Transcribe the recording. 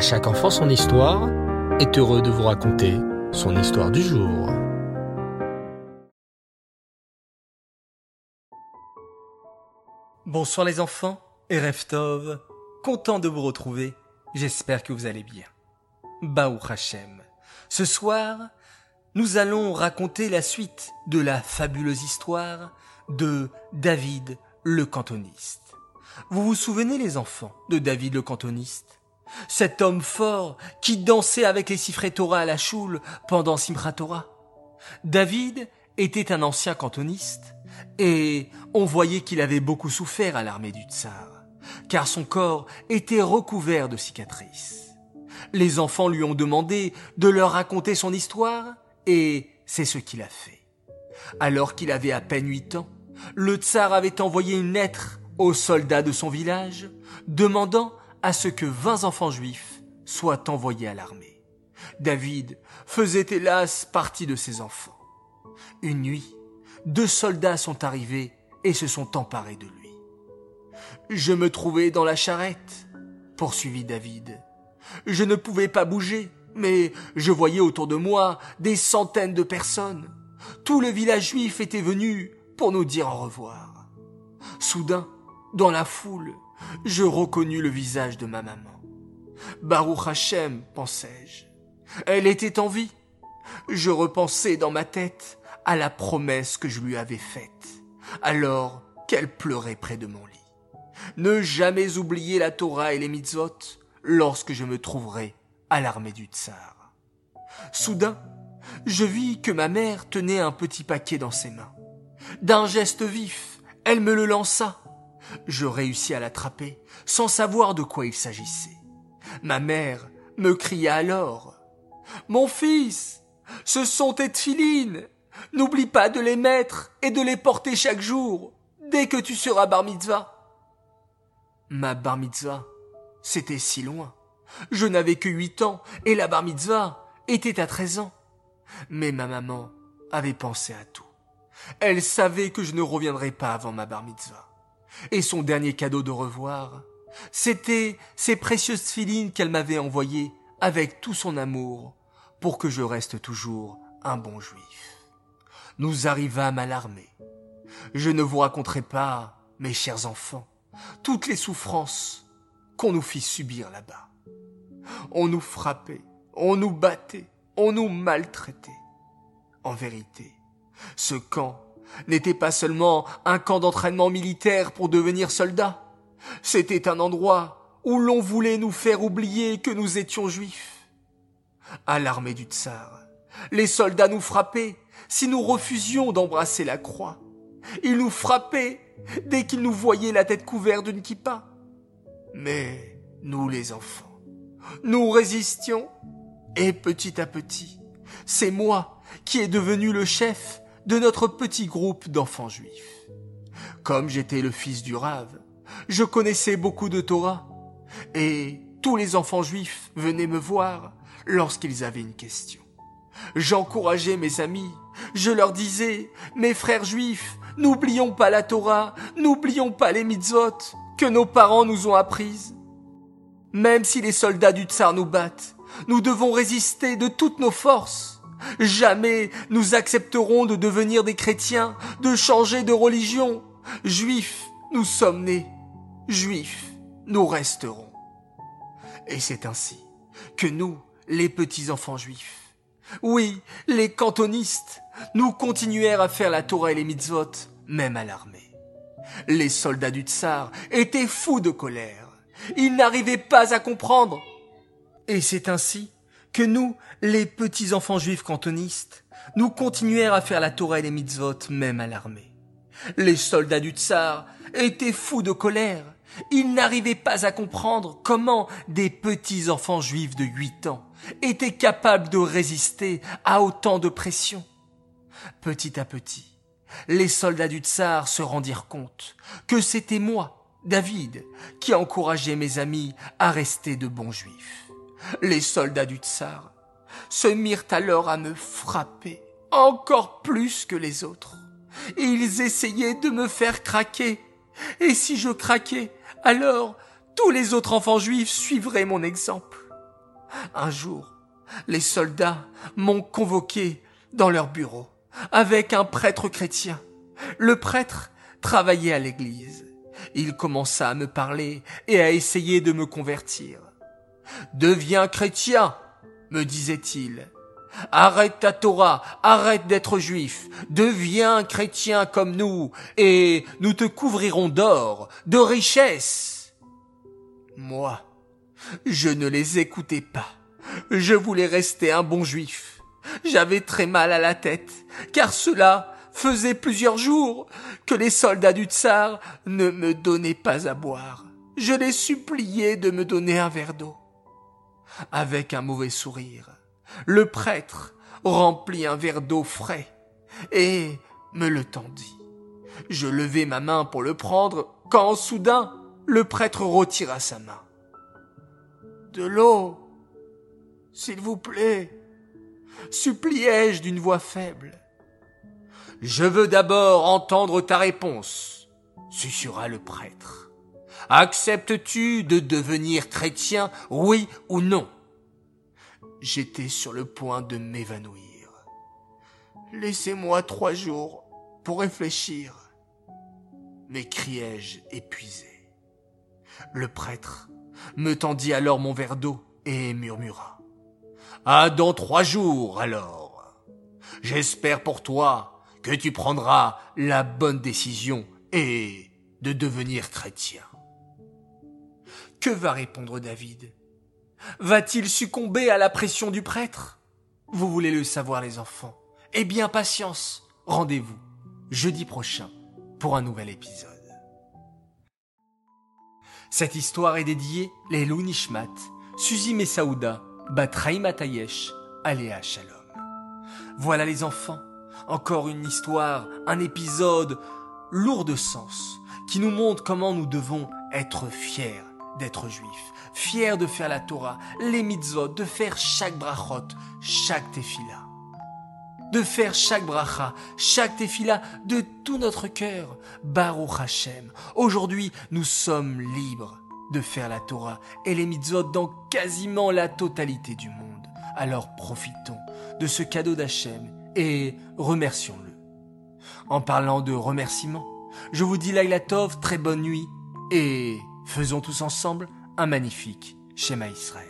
À chaque enfant son histoire est heureux de vous raconter son histoire du jour. Bonsoir les enfants et Reftov, content de vous retrouver, j'espère que vous allez bien. Baou Hachem, ce soir, nous allons raconter la suite de la fabuleuse histoire de David le cantoniste. Vous vous souvenez les enfants de David le cantoniste? Cet homme fort qui dansait avec les Sifré Torah à la choule pendant Simchat. David était un ancien cantoniste et on voyait qu'il avait beaucoup souffert à l'armée du tsar, car son corps était recouvert de cicatrices. Les enfants lui ont demandé de leur raconter son histoire et c'est ce qu'il a fait. Alors qu'il avait à peine huit ans, le tsar avait envoyé une lettre aux soldats de son village demandant à ce que vingt enfants juifs soient envoyés à l'armée. David faisait hélas partie de ces enfants. Une nuit, deux soldats sont arrivés et se sont emparés de lui. Je me trouvais dans la charrette, poursuivit David. Je ne pouvais pas bouger, mais je voyais autour de moi des centaines de personnes. Tout le village juif était venu pour nous dire au revoir. Soudain, dans la foule, je reconnus le visage de ma maman. Baruch Hashem, pensai-je. Elle était en vie. Je repensais dans ma tête à la promesse que je lui avais faite, alors qu'elle pleurait près de mon lit. Ne jamais oublier la Torah et les mitzvot lorsque je me trouverai à l'armée du tsar. Soudain, je vis que ma mère tenait un petit paquet dans ses mains. D'un geste vif, elle me le lança je réussis à l'attraper, sans savoir de quoi il s'agissait. Ma mère me cria alors. Mon fils, ce sont tes tfilines. N'oublie pas de les mettre et de les porter chaque jour, dès que tu seras bar mitzvah. Ma bar mitzvah, c'était si loin. Je n'avais que huit ans et la bar mitzvah était à treize ans. Mais ma maman avait pensé à tout. Elle savait que je ne reviendrais pas avant ma bar mitzvah. Et son dernier cadeau de revoir, c'était ces précieuses filines qu'elle m'avait envoyées avec tout son amour pour que je reste toujours un bon juif. Nous arrivâmes à l'armée. Je ne vous raconterai pas, mes chers enfants, toutes les souffrances qu'on nous fit subir là-bas. On nous frappait, on nous battait, on nous maltraitait. En vérité, ce camp n'était pas seulement un camp d'entraînement militaire pour devenir soldats. C'était un endroit où l'on voulait nous faire oublier que nous étions juifs. À l'armée du tsar, les soldats nous frappaient si nous refusions d'embrasser la croix. Ils nous frappaient dès qu'ils nous voyaient la tête couverte d'une kippa. Mais nous les enfants, nous résistions et petit à petit, c'est moi qui est devenu le chef de notre petit groupe d'enfants juifs. Comme j'étais le fils du Rave, je connaissais beaucoup de Torah, et tous les enfants juifs venaient me voir lorsqu'ils avaient une question. J'encourageais mes amis, je leur disais, mes frères juifs, n'oublions pas la Torah, n'oublions pas les mitzvot que nos parents nous ont apprises. Même si les soldats du tsar nous battent, nous devons résister de toutes nos forces. Jamais nous accepterons de devenir des chrétiens, de changer de religion. Juifs, nous sommes nés. Juifs, nous resterons. Et c'est ainsi que nous, les petits enfants juifs, oui, les cantonistes, nous continuèrent à faire la Torah et les mitzvot, même à l'armée. Les soldats du tsar étaient fous de colère. Ils n'arrivaient pas à comprendre. Et c'est ainsi que nous, les petits enfants juifs cantonistes, nous continuèrent à faire la Torah et mitzvot même à l'armée. Les soldats du tsar étaient fous de colère. Ils n'arrivaient pas à comprendre comment des petits enfants juifs de huit ans étaient capables de résister à autant de pression. Petit à petit, les soldats du tsar se rendirent compte que c'était moi, David, qui encourageais mes amis à rester de bons juifs. Les soldats du tsar se mirent alors à me frapper encore plus que les autres. Ils essayaient de me faire craquer. Et si je craquais, alors tous les autres enfants juifs suivraient mon exemple. Un jour, les soldats m'ont convoqué dans leur bureau avec un prêtre chrétien. Le prêtre travaillait à l'église. Il commença à me parler et à essayer de me convertir. Deviens chrétien, me disait-il. Arrête ta Torah, arrête d'être juif, deviens chrétien comme nous, et nous te couvrirons d'or, de richesses. Moi, je ne les écoutais pas. Je voulais rester un bon juif. J'avais très mal à la tête, car cela faisait plusieurs jours que les soldats du tsar ne me donnaient pas à boire. Je les suppliais de me donner un verre d'eau. Avec un mauvais sourire, le prêtre remplit un verre d'eau frais et me le tendit. Je levai ma main pour le prendre quand soudain le prêtre retira sa main. De l'eau, s'il vous plaît, suppliai-je d'une voix faible. Je veux d'abord entendre ta réponse, susurra le prêtre. Acceptes-tu de devenir chrétien, oui ou non? J'étais sur le point de m'évanouir. Laissez-moi trois jours pour réfléchir, m'écriai-je épuisé. Le prêtre me tendit alors mon verre d'eau et murmura. Ah, dans trois jours alors. J'espère pour toi que tu prendras la bonne décision et de devenir chrétien. Que va répondre David? Va-t-il succomber à la pression du prêtre? Vous voulez le savoir les enfants Eh bien patience, rendez-vous jeudi prochain pour un nouvel épisode. Cette histoire est dédiée les Nishmat, Suzy Messaouda, Batraï Matayesh, Aléa Shalom. Voilà les enfants, encore une histoire, un épisode lourd de sens, qui nous montre comment nous devons être fiers d'être juifs, fiers de faire la Torah, les mitzvot, de faire chaque brachot, chaque tefila. De faire chaque bracha, chaque tefila de tout notre cœur. Baruch Hashem. Aujourd'hui, nous sommes libres de faire la Torah et les mitzvot dans quasiment la totalité du monde. Alors profitons de ce cadeau d'Hachem et remercions-le. En parlant de remerciements, je vous dis Tov, très bonne nuit et faisons tous ensemble un magnifique schéma Israël.